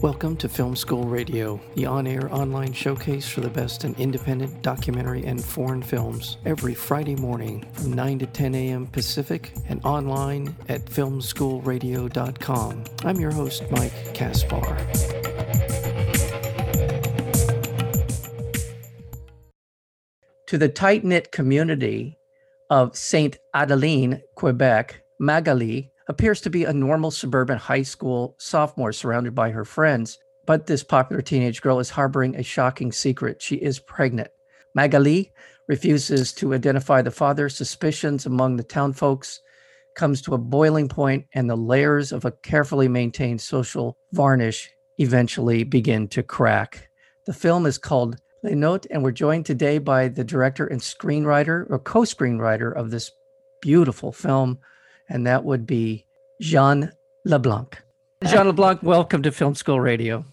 Welcome to Film School Radio, the on air online showcase for the best in independent documentary and foreign films, every Friday morning from 9 to 10 a.m. Pacific and online at filmschoolradio.com. I'm your host, Mike Kaspar. To the tight knit community of St. Adeline, Quebec, Magali appears to be a normal suburban high school sophomore surrounded by her friends. But this popular teenage girl is harboring a shocking secret. She is pregnant. Magali refuses to identify the father. Suspicions among the town folks comes to a boiling point, and the layers of a carefully maintained social varnish eventually begin to crack. The film is called Les Nôtres, and we're joined today by the director and screenwriter or co screenwriter of this beautiful film, and that would be Jean LeBlanc. Jean LeBlanc, welcome to Film School Radio.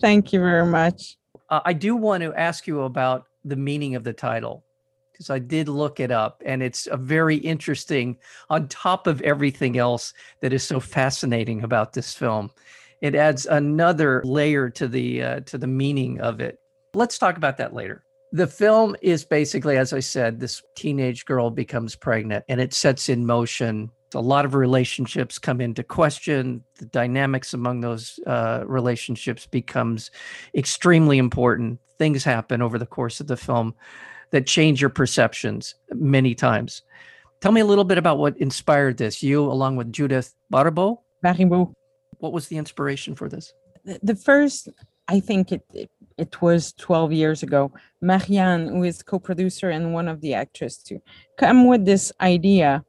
Thank you very much. Uh, I do want to ask you about the meaning of the title because I did look it up and it's a very interesting, on top of everything else that is so fascinating about this film. It adds another layer to the uh, to the meaning of it. Let's talk about that later. The film is basically, as I said, this teenage girl becomes pregnant and it sets in motion a lot of relationships come into question. The dynamics among those uh, relationships becomes extremely important. Things happen over the course of the film that change your perceptions many times. Tell me a little bit about what inspired this. You along with judith. Baribeau. what was the inspiration for this? The first i think it, it it was 12 years ago, Marianne, who is co-producer and one of the actors to come with this idea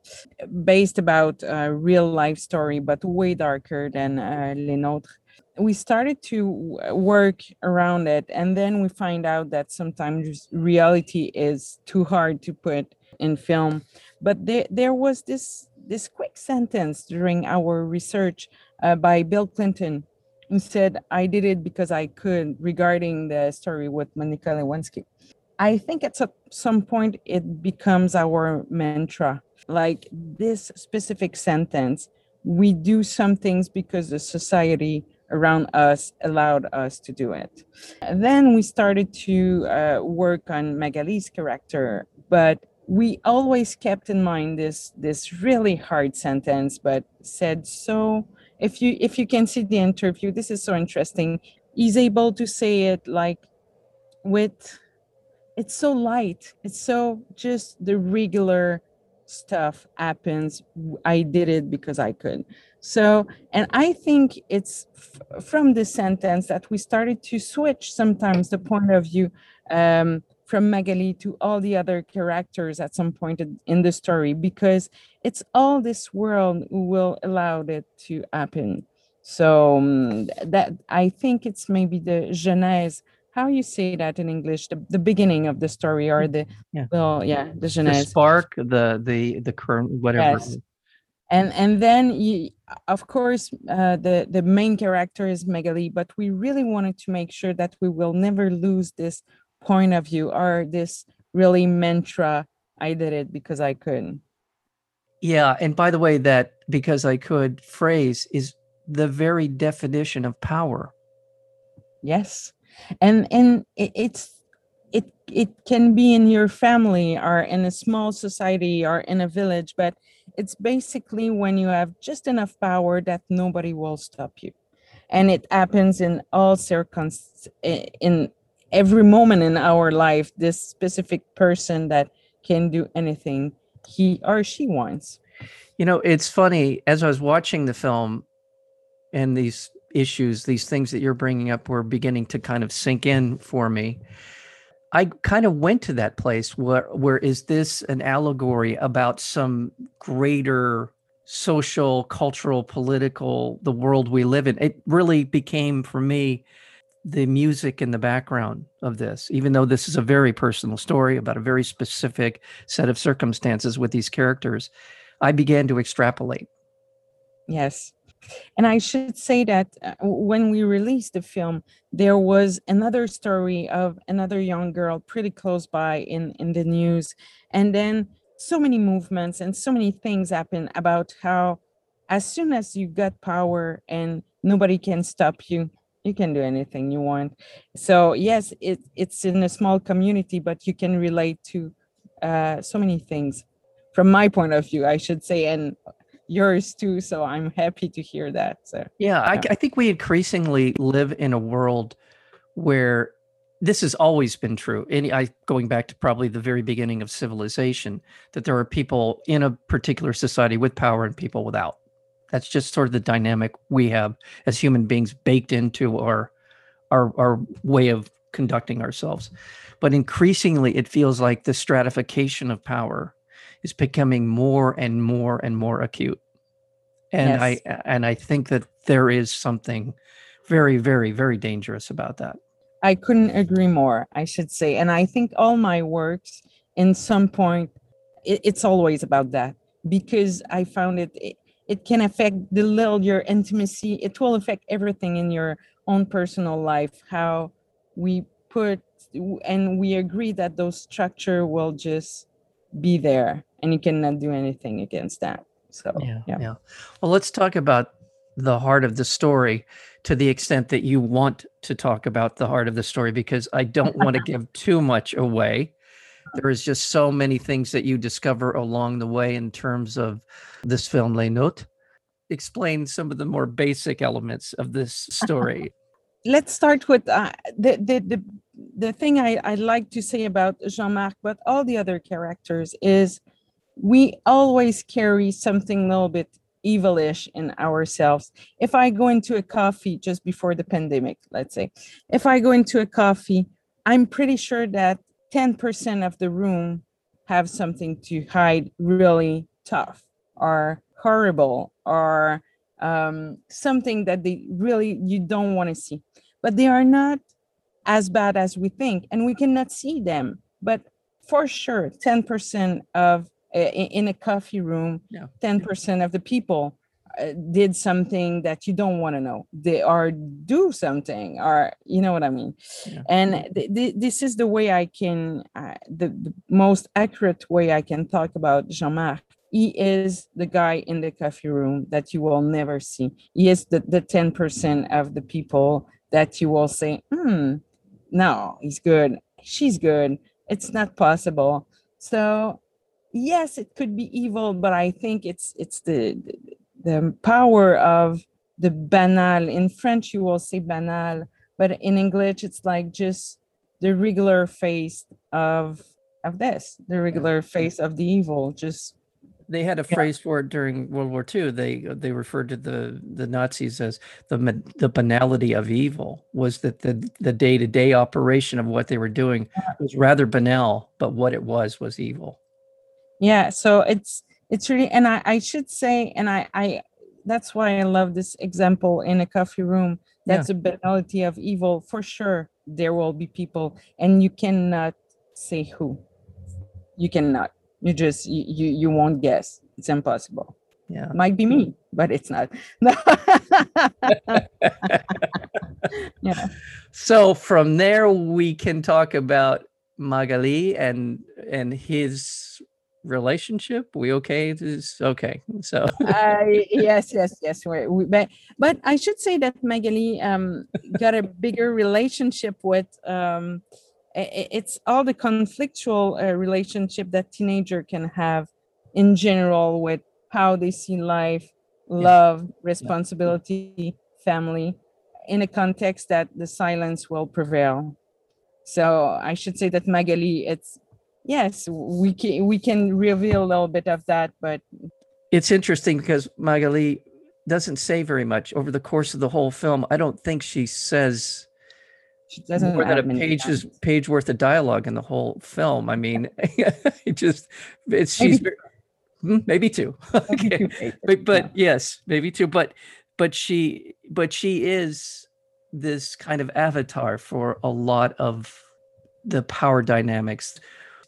based about a real life story, but way darker than uh, Les Nôtres. We started to work around it, and then we find out that sometimes reality is too hard to put in film. But there, there was this this quick sentence during our research uh, by Bill Clinton, said, I did it because I could regarding the story with Monica Lewinsky. I think at some point it becomes our mantra. Like this specific sentence, we do some things because the society around us allowed us to do it. And then we started to uh, work on Magali's character, but we always kept in mind this this really hard sentence, but said so if you if you can see the interview this is so interesting. He's able to say it like with it's so light. It's so just the regular stuff happens. I did it because i could. So and i think it's f- from this sentence that we started to switch sometimes the point of view um, from Magali to all the other characters at some point in the story because it's all this world who will allow it to happen. So um, that I think it's maybe the genèse. How you say that in English? The, the beginning of the story or the yeah, well, yeah, the genèse. The spark, the the the current, whatever. Yes. And and then you, of course, uh, the the main character is Magali, but we really wanted to make sure that we will never lose this point of view or this really mantra i did it because i couldn't. yeah and by the way that because i could phrase is the very definition of power yes and and it, it's it it can be in your family or in a small society or in a village but it's basically when you have just enough power that nobody will stop you and it happens in all circumstances in every moment in our life this specific person that can do anything he or she wants. You know it's funny as i was watching the film and these issues these things that you're bringing up were beginning to kind of sink in for me i kind of went to that place where where is this an allegory about some greater social cultural political the world we live in? It really became for me the music in the background of this, even though this is a very personal story about a very specific set of circumstances with these characters, I began to extrapolate. Yes. And I should say that uh, when we released the film, there was another story of another young girl pretty close by in, in the news. And then so many movements and so many things happen about how, as soon as you got power and nobody can stop you, you can do anything you want so yes it, it's in a small community but you can relate to uh, so many things from my point of view i should say and yours too so i'm happy to hear that so yeah, I, I think we increasingly live in a world where this has always been true. Any, I going back to probably the very beginning of civilization, that there are people in a particular society with power and people without. That's just sort of the dynamic we have as human beings baked into our our our way of conducting ourselves. But increasingly, it feels like the stratification of power is becoming more and more and more acute. And I and I think that there is something very, very, very dangerous about that. I couldn't agree more, I should say. And I think all my works, in some point, it, it's always about that because I found it, it, can affect the little, your intimacy. It will affect everything in your own personal life, how we put, and we agree that those structure will just be there and you cannot do anything against that. So, yeah, yeah. yeah. Well, let's talk about the heart of the story to the extent that you want to talk about the heart of the story, because I don't want to give too much away. There is just so many things that you discover along the way in terms of this film, Les Nôtres. Explain some of the more basic elements of this story. let's start with uh, the, the the the thing I, I like to say about Jean-Marc, but all the other characters is we always carry something a little bit evilish in ourselves. If I go into a coffee just before the pandemic, let's say, if I go into a coffee, I'm pretty sure that 10% of the room have something to hide really tough or horrible or um, something that they really you don't want to see but they are not as bad as we think and we cannot see them but for sure 10% of uh, in a coffee room Yeah. 10% of the people did something that you don't want to know they are do something or you know what i mean? Yeah. and th- th- this is the way i can uh, the, the most accurate way i can talk about jean-marc. He is the guy in the coffee room that you will never see. He is the, the 10% of the people that you will say hmm no he's good she's good it's not possible. So yes it could be evil but i think it's it's the the power of the banal in french you will say banal but in english it's like just the regular face of of this the regular face of the evil just They had a Yeah. phrase for it during World War II. They they referred to the the Nazis as the the banality of evil. Was that the the day to day operation of what they were doing was rather banal, but what it was was evil. yeah so it's it's really and i i should say and i i that's why i love this example in a coffee room. Yeah. that's a banality of evil. For sure there will be people and you cannot say who. You cannot. You just you you, you won't guess. It's impossible. Yeah. might be me but it's not. Yeah. So from there we can talk about Magali and and his relationship. We okay? This okay. So I yes, yes, yes. We, we, but but I should say that Magali um got a bigger relationship with um i- i- it's all the conflictual uh, relationship that teenager can have in general with how they see life, love, responsibility, family, in a context that the silence will prevail. So I should say that Magali, it's yes, we can we can reveal a little bit of that, but it's interesting because Magali doesn't say very much over the course of the whole film. I don't think she says she doesn't more than a page's page worth of dialogue in the whole film. I mean, it just it's she's Maybe- Hmm, maybe two. okay. Two pages, but but yeah. yes, maybe two. But but she but she is this kind of avatar for a lot of the power dynamics.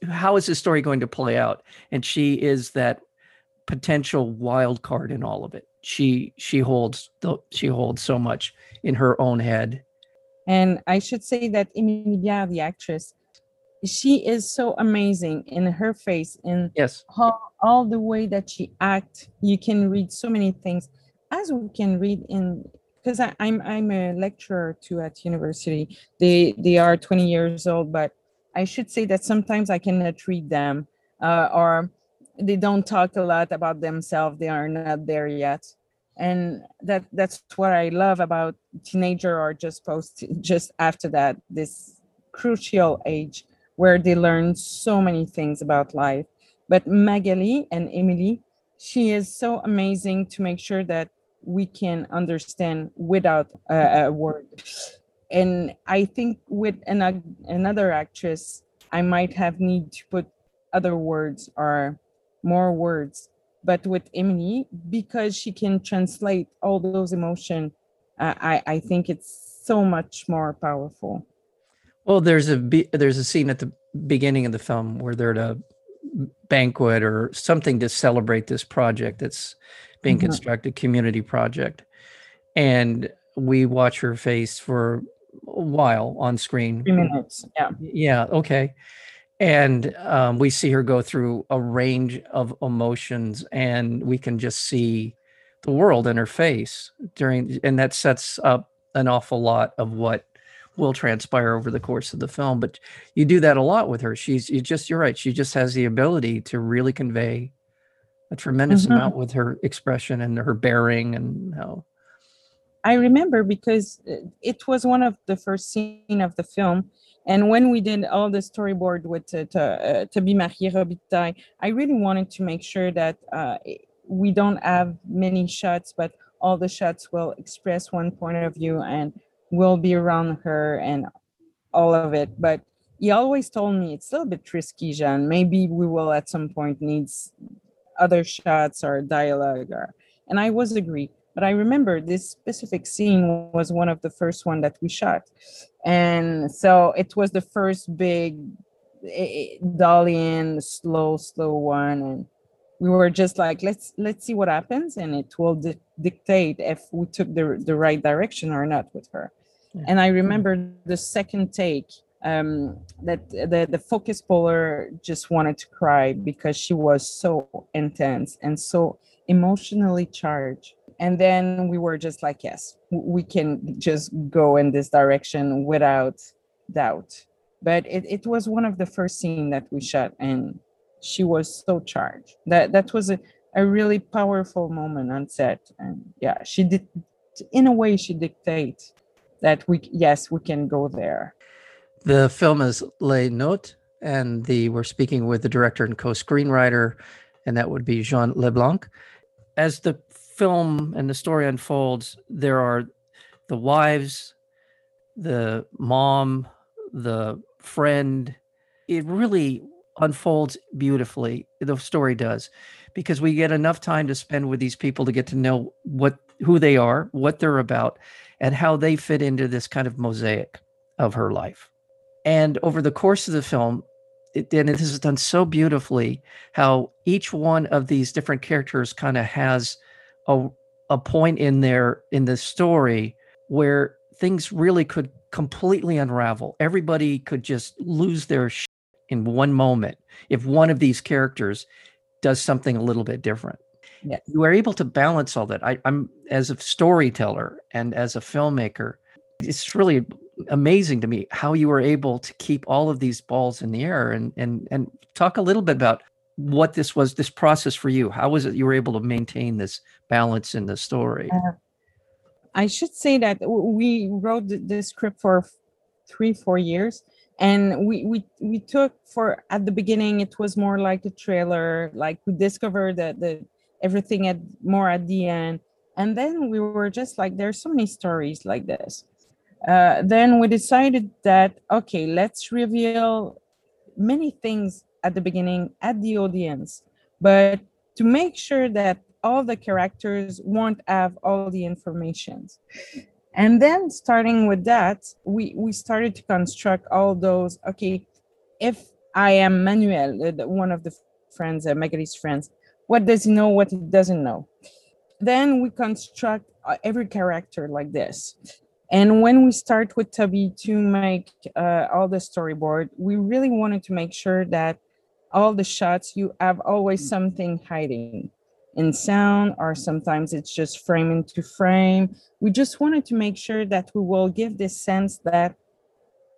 How is this story going to play out? And she is that potential wild card in all of it. She she holds the she holds so much in her own head. And I should say that Emilie Bierre, the actress, she is so amazing in her face, in Yes. how, all the way that she acts. You can read so many things, as we can read in because I'm I'm a lecturer too at university. They they are 20 years old, but I should say that sometimes I cannot read them, uh, or they don't talk a lot about themselves. They are not there yet, and that that's what I love about teenager or just post just after that this crucial age where they learn so many things about life. But Magali and Emily, she is so amazing to make sure that we can understand without a, a word. And I think with an, another actress, I might have need to put other words or more words. But with Emily, because she can translate all those emotion uh, I, I think it's so much more powerful. Well, there's a there's a scene at the beginning of the film where they're at a banquet or something to celebrate this project that's being mm-hmm. constructed, community project, and we watch her face for while on screen. Three minutes. Yeah. Yeah. Okay and um, we see her go through a range of emotions and we can just see the world in her face during and that sets up an awful lot of what will transpire over the course of the film but you do that a lot with her she's you just you're right she just has the ability to really convey a tremendous mm-hmm. amount with her expression and her bearing and how i remember because uh, it was one of the first scene of the film and when we did all the storyboard with uh, to, uh, Toby Marie Robitaille, I really wanted to make sure that uh, we don't have many shots, but all the shots will express one point of view and will be around her and all of it. But he always told me it's a little bit risky, Jean. Maybe we will at some point need other shots or dialogue. Or, and I was agree. But I remember this specific scene was one of the first one that we shot. And so it was the first big dolly in slow slow one. And we were just like let's let's see what happens and it will di- dictate if we took the, the right direction or not with her. Yeah. and i remember the second take um, that the, the focus puller just wanted to cry because she was so intense and so emotionally charged. And then we were just like yes we can just go in this direction without doubt. But it, it was one of the first scene that we shot and she was so charged. That that was a, a really powerful moment on set. And yeah she did in a way she dictates that we yes we can go there. The film is les Nôtres and the we're speaking with the director and co-screenwriter and that would be jean leblanc as the film and the story unfolds, there are the wives, the mom, the friend. It really unfolds beautifully. The story does, because we get enough time to spend with these people to get to know what who they are, what they're about, and how they fit into this kind of mosaic of her life. And over the course of the film, it, and it is done so beautifully how each one of these different characters kind of has a a point in there in the story where things really could completely unravel. Everybody could just lose their shit in one moment if one of these characters does something a little bit different. Yes. You are able to balance all that. I, I'm as a storyteller and as a filmmaker, it's really amazing to me how you were able to keep all of these balls in the air and and and talk a little bit about what this was this process for you. How was it you were able to maintain this balance in the story? Uh, i should say that we wrote the script for three four years and we we we took for at the beginning it was more like a trailer like we discovered that the everything at more at the end and then we were just like there's so many stories like this uh, then we decided that okay let's reveal many things at the beginning at the audience, but to make sure that all the characters won't have all the informations. And then starting with that, we, we started to construct all those, okay, if I am Manuel, one of the friends, uh, friends, what does he know, what he doesn't know? Then we construct uh, every character like this. And when we start with Toby to make uh, all the storyboard, we really wanted to make sure that all the shots you have always something hiding in sound or sometimes it's just frame into frame. We just wanted to make sure that we will give this sense that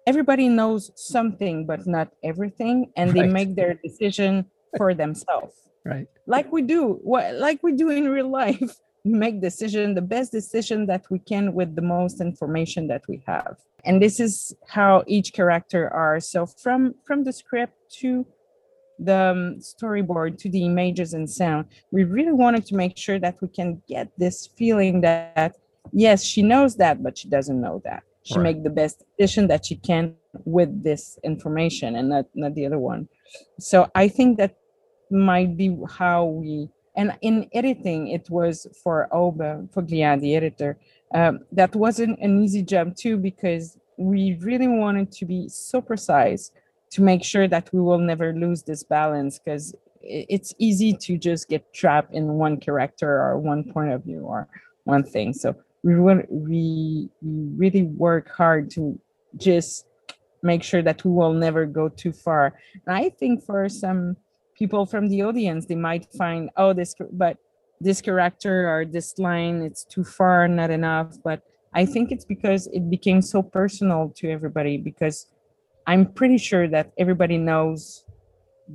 everybody knows something but not everything and they make their decision for themselves. Right. like we do what like we do in real life make decision the best decision that we can with the most information that we have. And this is how each character are. So from from the script to the um, storyboard to the images and sound we really wanted to make sure that we can get this feeling that yes she knows that but she doesn't know that. She Right. make the best decision that she can with this information and not not the other one. So i think that might be how we and in editing it was for Oba Foglia, the editor um, that wasn't an easy job too because we really wanted to be so precise to make sure that we will never lose this balance because it's easy to just get trapped in one character or one point of view or one thing. So we, we really work hard to just make sure that we will never go too far. And i think for some people from the audience they might find oh this but this character or this line it's too far not enough but i think it's because it became so personal to everybody because i'm pretty sure that everybody knows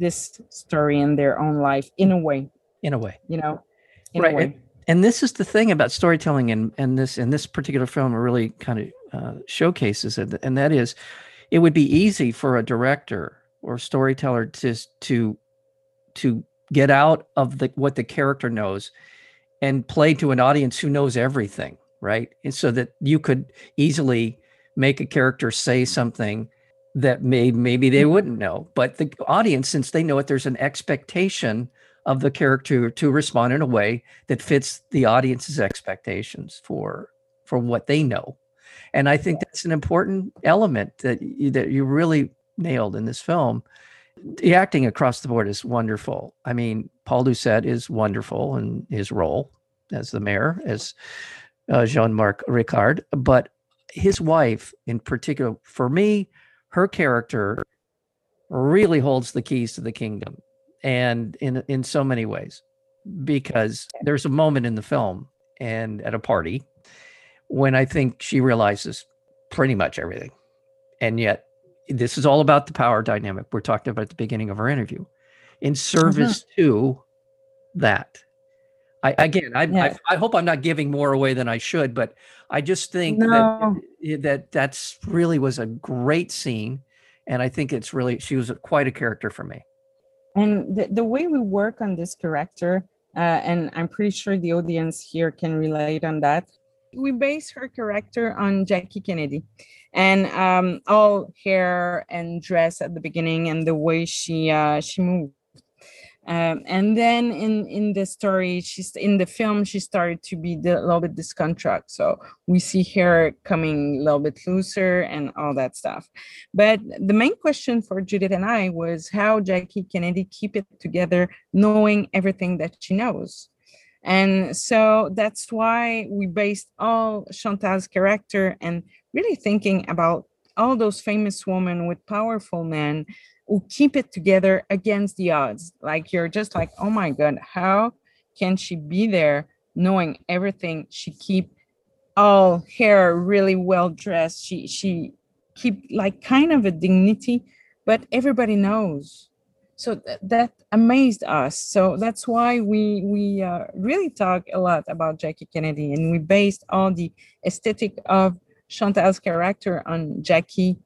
this story in their own life in a way In a way. you know in right. a way And, and this is the thing about storytelling and, and this and this particular film really kind of uh, showcases it. And that is it would be easy for a director or storyteller to to to get out of the what the character knows and play to an audience who knows everything, right? And so that you could easily make a character say something that may maybe they wouldn't know. But the audience, since they know it, there's an expectation of the character to respond in a way that fits the audience's expectations for for what they know. And I think that's an important element that you, that you really nailed in this film. The acting across the board is wonderful. I mean, Paul Doucet is wonderful in his role as the mayor, as uh, Jean-Marc Ricard, but his wife in particular, for me, her character really holds the keys to the kingdom and in in so many ways because there's a moment in the film and at a party when i think she realizes pretty much everything and yet this is all about the power dynamic we're talking about at the beginning of our interview in service to that i again I. I i hope i'm not giving more away than i should but i just think No. that that that's really was a great scene and i think it's really she was a, quite a character for me and the, the way we work on this character uh, and i'm pretty sure the audience here can relate on that we base her character on jackie kennedy. And um, all hair and dress at the beginning and the way she uh, she moved. Um, and then in in the story she's in the film she started to be a little bit discontract so we see her coming a little bit looser and all that stuff. But the main question for Judith and I was how Jackie Kennedy keep it together, knowing everything that she knows. And so that's why we based all Chantal's character and really thinking about all those famous women with powerful men who keep it together against the odds. Like you're just like, oh my God, how can she be there knowing everything? She keep all hair really well dressed. She she keep like kind of a dignity, but everybody knows. So th- that amazed us. So that's why we we uh, really talk a lot about Jackie Kennedy, and we based all the aesthetic of Chantal's character on Jackie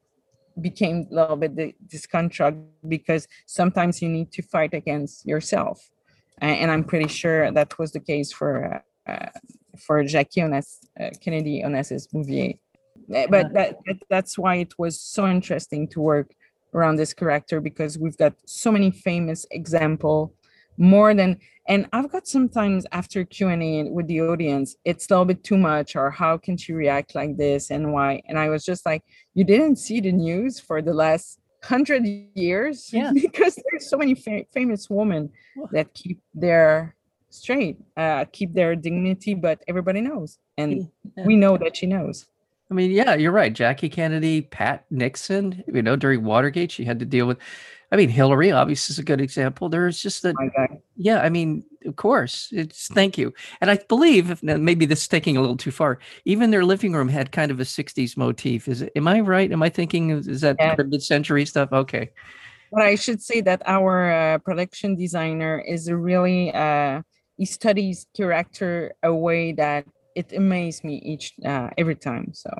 became a little bit the, this contract because sometimes you need to fight against yourself, and I'm pretty sure that was the case for uh, for Jackie Onassis, uh, Kennedy Onassis Bouvier. Uh, But that that's why it was so interesting to work around this character because we've got so many famous example more than and i've got sometimes after q&a with the audience it's a little bit too much or how can she react like this and why and i was just like you didn't see the news for the last hundred years Yeah. because there's so many fa- famous women that keep their straight uh keep their dignity but everybody knows and Yeah. we know that she knows I mean, yeah, you're right. Jackie Kennedy, Pat Nixon, you know, during Watergate, she had to deal with, I mean, Hillary obviously is a good example. There's just that, yeah, I mean, of course, it's thank you. And I believe, if maybe this is taking a little too far, even their living room had kind of a 60s motif. Is it, am I right? Am I thinking, is that yeah. mid century stuff? Okay. But I should say that our uh, production designer is really, uh, he studies character a way that it amazes me each uh, every time. So,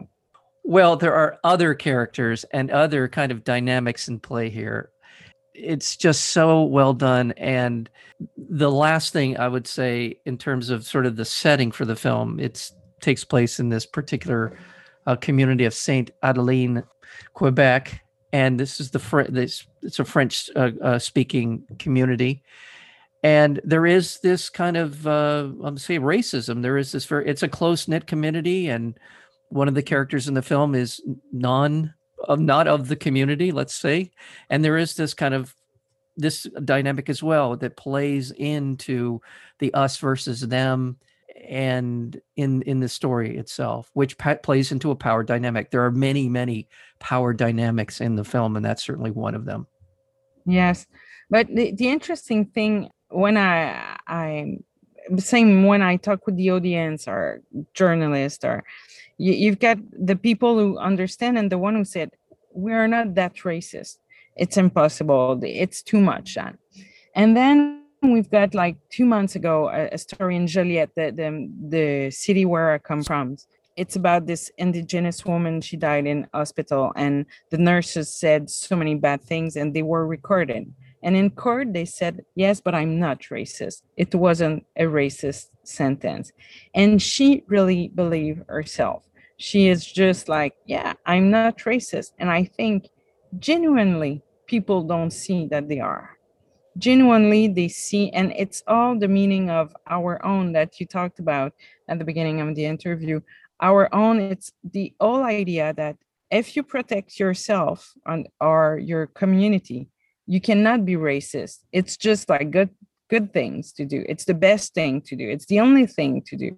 well, there are other characters and other kind of dynamics in play here. It's just so well done. And the last thing I would say in terms of sort of the setting for the film, it takes place in this particular uh, community of Saint Adeline, Quebec, and this is the Fr- this it's a French uh, uh, speaking community and there is this kind of uh, I'm say racism. There is this very it's a close knit community, and one of the characters in the film is non of not of the community, let's say, and there is this kind of this dynamic as well that plays into the us versus them and in in the story itself which pa- plays into a power dynamic. There are many many power dynamics in the film and that's certainly one of them. Yes. But the, the interesting thing when I I same when I talk with the audience or journalists or you, you've got the people who understand and the one who said we are not that racist. It's impossible. It's too much. And then we've got like two months ago a, a story in Joliette, the, the the city where I come from. It's about this indigenous woman. She died in hospital, and the nurses said so many bad things, and they were recorded and in court, they said, yes, but I'm not racist. It wasn't a racist sentence. And she really believed herself. She is just like, yeah, I'm not racist. And I think genuinely, people don't see that they are. Genuinely, they see, and it's all the meaning of our own that you talked about at the beginning of the interview. Our own, it's the whole idea that if you protect yourself and, or your community, you cannot be racist it's just like good good things to do it's the best thing to do it's the only thing to do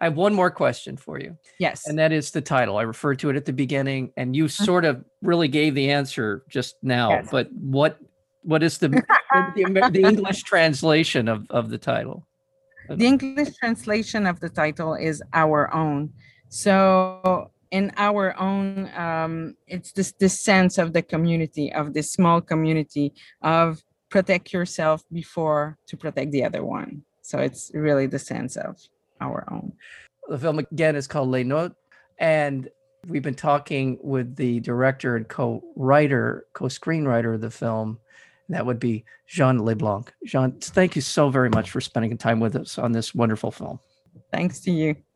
I have one more question for you. Yes. And that is the title. I referred to it at the beginning and you uh-huh. sort of really gave the answer just now, yes. but what what is the the, the, English translation of of the title? The English translation of the title is our own. So in our own um, it's this this sense of the community of this small community of protect yourself before to protect the other one. So it's really the sense of our own. The film again is called les Nôtres and we've been talking with the director and co-writer co-screenwriter of the film. That would be jean leblanc. Jean thank you so very much for spending time with us on this wonderful film. Thanks to you